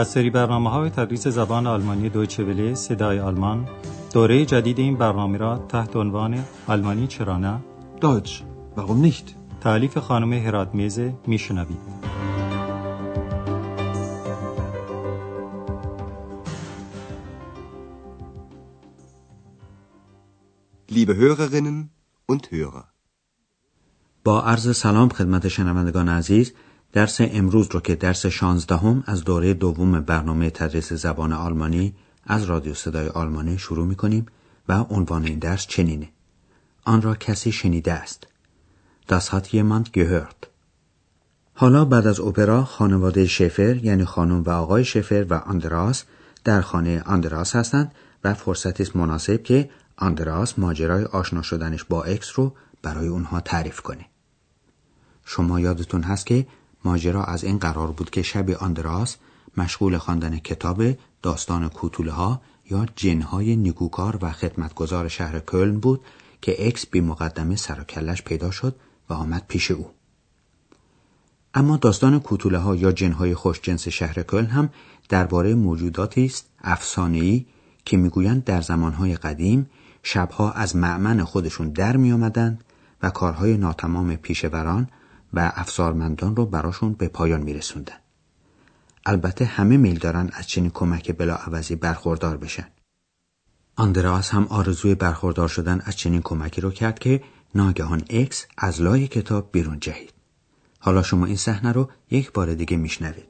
از سری برنامه های تدریس زبان آلمانی دویچه وله صدای آلمان دوره جدید این برنامه را تحت عنوان آلمانی چرا نه Deutsch, warum nicht? تعلیف خانم هرات میزه میشنوید Liebe Hörerinnen und Hörer. با عرض سلام خدمت شنوندگان عزیز درس امروز رو که درس شانزدهم از دوره دوم برنامه تدریس زبان آلمانی از رادیو صدای آلمانی شروع می کنیم و عنوان این درس چنینه. آن را کسی شنیده است. Das hat jemand gehört. حالا بعد از اپرا خانواده شفر یعنی خانم و آقای شفر و آندراس در خانه آندراس هستند و فرصتی است مناسب که آندراس ماجرای آشنا شدنش با اکس رو برای اونها تعریف کنه. شما یادتون هست که ماجرا از این قرار بود که شب آندراس مشغول خواندن کتاب داستان کوتوله ها یا جنهای نیکوکار و خدمتگزار شهر کلن بود که اکس بی مقدمه سر پیدا شد و آمد پیش او. اما داستان کوتوله ها یا جنهای خوشجنس شهر کلن هم درباره موجوداتی است افسانه‌ای که می‌گویند در زمانهای قدیم شبها از معمن خودشون در می آمدند و کارهای ناتمام پیشوران و افسارمندان رو براشون به پایان می رسوندن. البته همه میل دارن از چنین کمک بلاعوضی برخوردار بشن. آندراس هم آرزوی برخوردار شدن از چنین کمکی رو کرد که ناگهان اکس از لای کتاب بیرون جهید. حالا شما این صحنه رو یک بار دیگه میشنوید.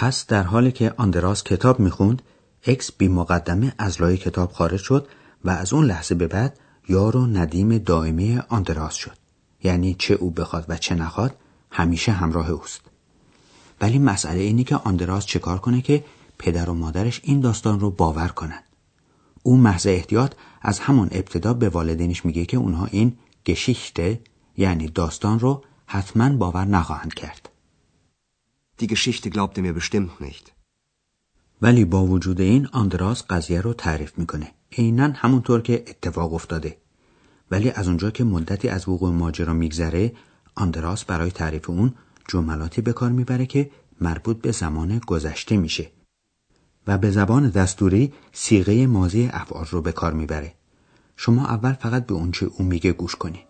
پس در حالی که آندراس کتاب می‌خوند اکس بی مقدمه از لای کتاب خارج شد و از اون لحظه به بعد یار و ندیم دائمی آندراس شد. یعنی چه او بخواد و چه نخواد همیشه همراه اوست. ولی مسئله اینی که آندراس چه کار کنه که پدر و مادرش این داستان رو باور کنند او محض احتیاط از همون ابتدا به والدینش میگه که اونها این Geschichte یعنی داستان رو حتما باور نخواهند کرد. Die Geschichte glaubte mir bestimmt nicht. ولی با وجود این آندراس قضیه رو تعریف می‌کنه. عینا همونطور که اتفاق افتاده. ولی از اونجا که مدتی از وقوع ماجرا میگذره آندراس برای تعریف اون جملاتی به کار می‌بره که مربوط به زمان گذشته میشه. و به زبان دستوری سیغه ماضی افعال رو به کار می‌بره. شما اول فقط به اونچه او میگه گوش کنید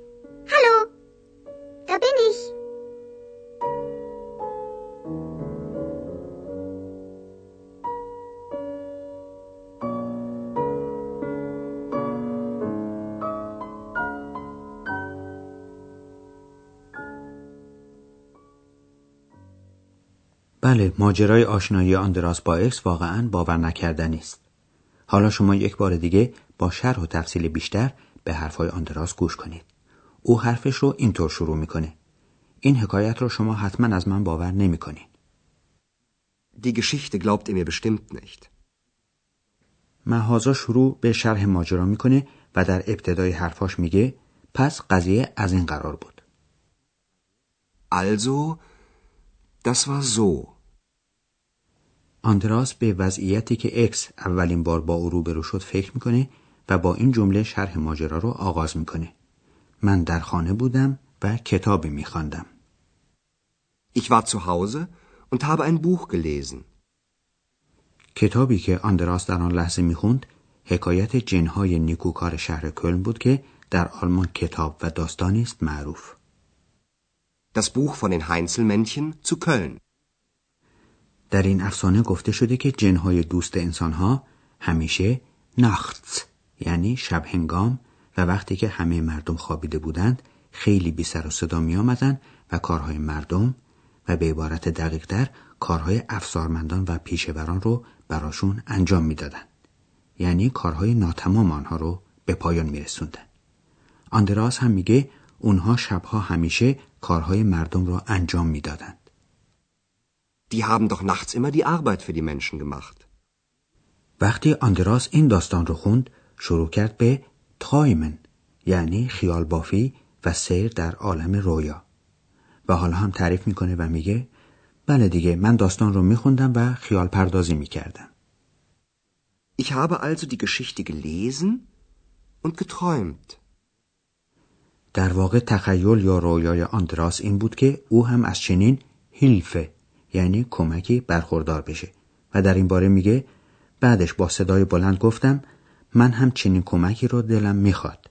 بله ماجرای آشنایی آندراس با اکس واقعا باور نکردنی است حالا شما یک بار دیگه با شرح و تفصیل بیشتر به حرفهای آندراس گوش کنید او حرفش رو اینطور شروع می‌کنه این حکایت رو شما حتما از من باور نمی‌کنین. Die Geschichte glaubt ihr mir bestimmt nicht. مهازا شروع به شرح ماجرا می‌کنه و در ابتدای حرفاش میگه پس قضیه از این قرار بود. Also, das war so. آندراس به وضعیتی که اکس اولین بار با او روبرو شد فکر می‌کنه و با این جمله شرح ماجرا رو آغاز می‌کنه. من در خانه بودم و کتابی میخواندم. Ich war zu Hause und habe ein Buch gelesen. کتابی که آندراس در آن لحظه می‌خوند حکایت جنهای نیکوکار شهر کلن بود که در آلمان کتاب و داستانی است معروف. Das Buch von den Heinzelmännchen zu Köln. در این افسانه گفته شده که جنهای دوست انسانها همیشه نختس یعنی شب هنگام و وقتی که همه مردم خوابیده بودند خیلی بی سر و صدا می آمدن و کارهای مردم و به عبارت دقیق در کارهای افسارمندان و پیشوران رو براشون انجام می‌دادند. یعنی کارهای ناتمام آنها رو به پایان می رسوندن. آندراس هم میگه اونها شبها همیشه کارهای مردم رو انجام می‌دادند. Die haben doch nachts immer die Arbeit für die Menschen gemacht. وقتی آندراس این داستان رو خوند شروع کرد به تایمن یعنی خیال بافی و سیر در عالم رویا و حالا هم تعریف می‌کنه و میگه بله دیگه من داستان رو میخوندم و خیال پردازی می‌کردم Ich habe also die Geschichte gelesen und geträumt. در واقع تخیل یا رویای آندراس این بود که او هم از چنین هیلفه یعنی کمکی برخوردار بشه و در این باره میگه بعدش با صدای بلند گفتم من هم چنین کمکی رو دلم می‌خواد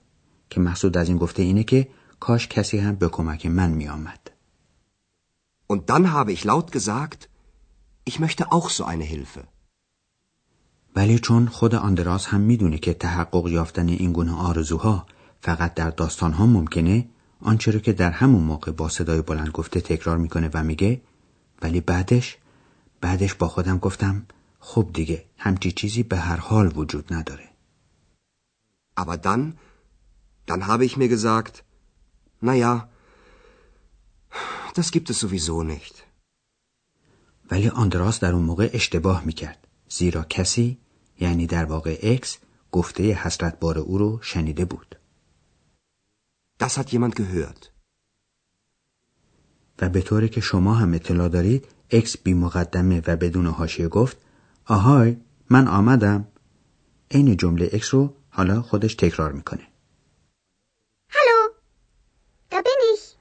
که مقصود از این گفته اینه که کاش کسی هم به کمک من میآمد. Und dann habe ich laut gesagt, ich möchte auch so eine Hilfe. ولی چون خود آندراس هم می‌دونه که تحقق یافتن این گونه آرزوها فقط در داستانها ممکنه آنچه رو که در همون موقع با صدای بلند گفته تکرار می‌کنه و میگه ولی بعدش بعدش با خودم گفتم خب دیگه همچی چیزی به هر حال وجود نداره Aber dann, dann habe ich mir gesagt, na ja, das gibt es sowieso nicht. ولی آندراس در اون موقع اشتباه می‌کرد زیرا کسی یعنی در واقع اکس گفته حسرت بار او رو شنیده بود Das hat jemand gehört. و به طوری که شما هم اطلاع دارید اکس بی مقدمه و بدون حاشیه گفت آهای من آمدم. عین جمله اکس رو حالا خودش تکرار می‌کنه. bin ich.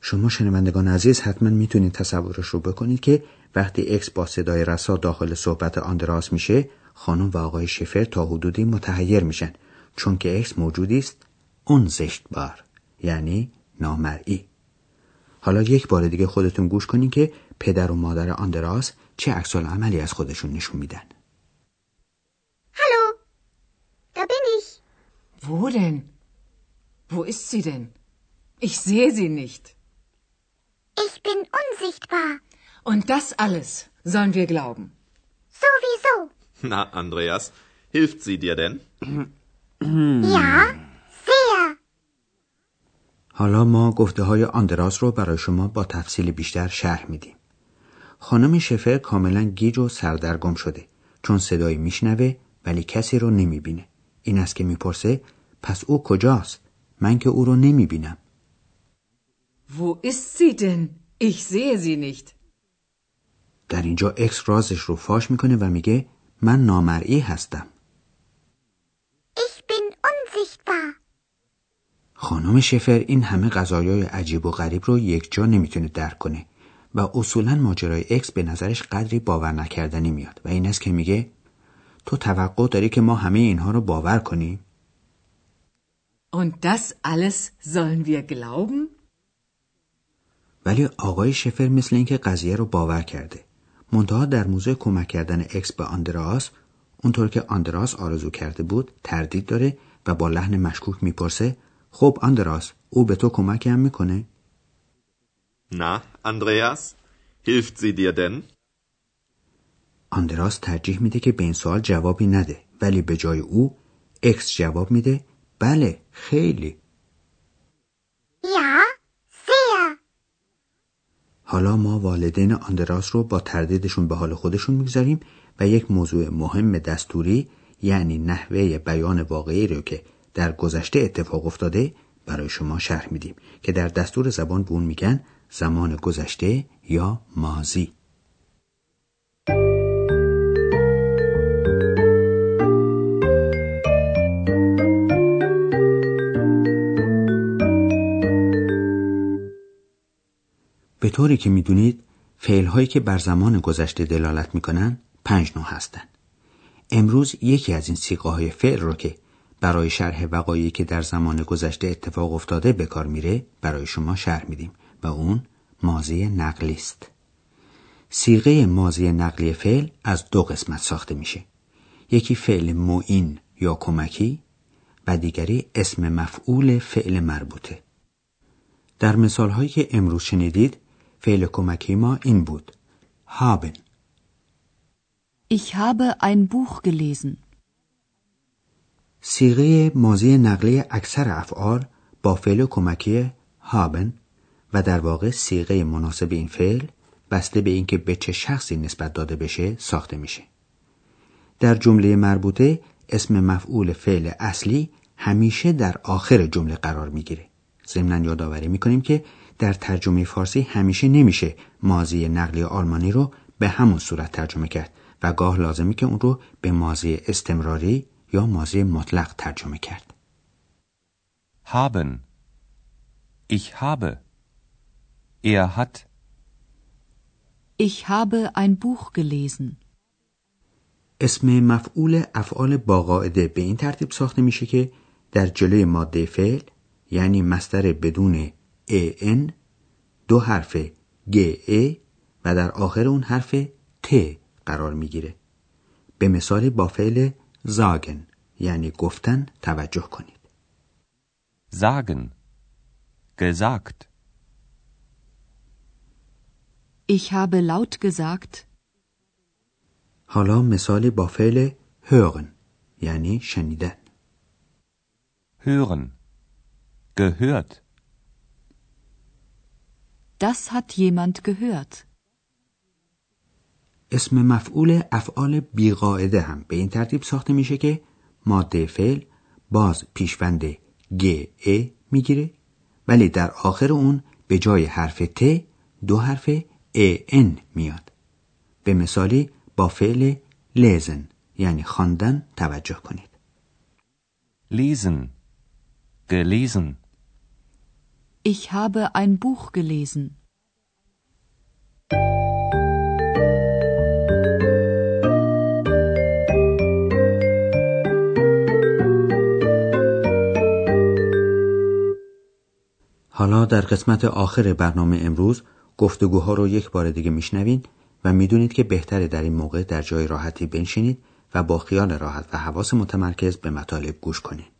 شما شنوندگان عزیز حتما می‌تونید تصورش رو بکنید که وقتی اکس با صدای رسا داخل صحبت آندراس میشه خانم و آقای شفر تا حدودی متحیر میشن چون که اکس موجودی است. unsichtbar یعنی نامرئی. حالا یک بار دیگه خودتون گوش کنین که پدر و مادر آندراس چه عکس العملی از خودشون نشون میدن Hallo, da bin ich. Wo denn? Wo ist sie denn? Ich sehe sie nicht. Ich bin unsichtbar. Und das alles sollen wir glauben. Sowieso. Na, Andreas, hilft sie dir denn? Ja. حالا ما گفته های آندراس رو برای شما با تفصیل بیشتر شرح میدیم. خانم شفر کاملا گیج و سردرگم شده چون صدایی میشنوه ولی کسی رو نمی‌بینه. این است که می‌پرسه پس او کجاست؟ من که او رو نمی‌بینم. Wo ist sie denn? Ich sehe sie nicht. در اینجا اکس رازش رو فاش می‌کنه و میگه من نامرئی هستم. Ich bin unsichtbar. خانم شفر این همه قضایای عجیب و غریب رو یک جا نمی‌تونه درک کنه و اصولا ماجرای اکس به نظرش قدری باور نکردنی میاد و این است که میگه تو توقع داری که ما همه اینها رو باور کنیم؟ Und das alles sollen wir glauben? ولی آقای شفر مثل اینکه قضیه رو باور کرده. منتها در موضوع کمک کردن اکس به آندراس اونطور که آندراس آرزو کرده بود تردید داره و با لحن مشکوک می‌پرسه خب آندراس او به تو کمک هم می‌کنه؟ Na, Andreas, hilft sie dir denn? آندراس ترجیح میده که به این سوال جوابی نده ولی به جای او اکس جواب میده بله خیلی Ja, حالا ما والدین آندراس رو با تردیدشون به حال خودشون می‌گذاریم و یک موضوع مهم دستوری یعنی نحوه بیان واقعی رو که در گذشته اتفاق افتاده برای شما شرح میدیم که در دستور زبان به اون میگن زمان گذشته یا مازی به طوری که می‌دونید فعل هایی که بر زمان گذشته دلالت می‌کنن پنج نوع هستند. امروز یکی از این سیقه های فعل رو که برای شرح وقایعی که در زمان گذشته اتفاق افتاده به کار میره برای شما شرح میدیم و اون ماضی نقلی است. سیغه ماضی نقلی فعل از دو قسمت ساخته میشه. یکی فعل معین یا کمکی و دیگری اسم مفعول فعل مربوطه. در مثال هایی که امروز شنیدید فعل کمکی ما این بود. haben Ich habe ein Buch gelesen. سیغه ماضی نقلی اکثر افعال با فعل کمکی هابن و در واقع سیغه مناسب این فعل بسته به اینکه به چه شخصی نسبت داده بشه ساخته میشه. در جمله مربوطه اسم مفعول فعل اصلی همیشه در آخر جمله قرار می‌گیره. ضمن یادآوری می‌کنیم که در ترجمه فارسی همیشه نمیشه ماضی نقلی آلمانی رو به همون صورت ترجمه کرد و گاه لازمی که اون رو به ماضی استمراری یا ماضی مطلق ترجمه کرد. Haben. Ich habe. Er hat. Ich habe ein Buch gelesen. اسم مفعول افعال با قاعده به این ترتیب ساخته میشه که در جلوی ماده فعل یعنی مستر بدون ان دو حرف گ ا و در آخر اون حرف ت قرار می‌گیره به مثال با فعل زاگن یعنی گفتن توجه کنید Sagen. Gesagt. Ich habe laut gesagt. حالا مثالی با فعل hören یعنی شنیدن Hören. Gehört. Das hat jemand gehört. اسم مفعول افعال بیقاعده هم به این ترتیب ساخته میشه که ماده فعل باز پیشوند گ ا می‌گیره ولی در آخر اون به جای حرف ت دو حرف ا ان میاد به مثالی با فعل لزن یعنی خواندن توجه کنید Lesen. Gelesen. Ich habe ein Buch gelesen. حالا در قسمت آخر برنامه امروز گفتگوها رو یک بار دیگه میشنوین و می‌دونید که بهتره در این موقع در جای راحتی بنشینید و با خیال راحت و حواس متمرکز به مطالب گوش کنید.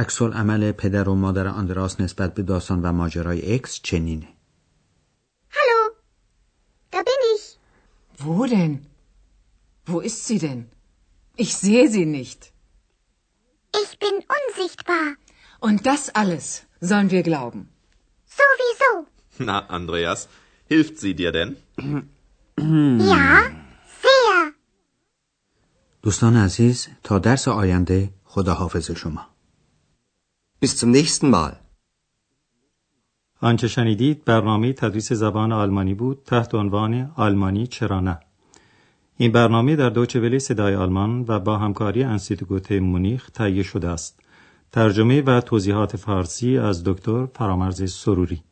عکس عمل پدر و مادر آندراس نسبت به داستان و ماجرای اکس چنینه. Hallo, da bin ich. Wo denn? Wo ist sie denn? Ich sehe sie nicht. Ich bin unsichtbar. Und das alles sollen wir glauben. Sowieso. Na, Andreas, hilft sie dir denn? Ja, sehr. دوستان عزیز تا درس آینده خداحافظ شما Bis zum nächsten Mal. آنچه شنیدید برنامه تدریس زبان آلمانی بود تحت عنوان آلمانی چرا نه. این برنامه در دوچه ولی صدای آلمان و با همکاری انستیتوت مونیخ تهیه شده است. ترجمه و توضیحات فارسی از دکتر فرامرز سروری.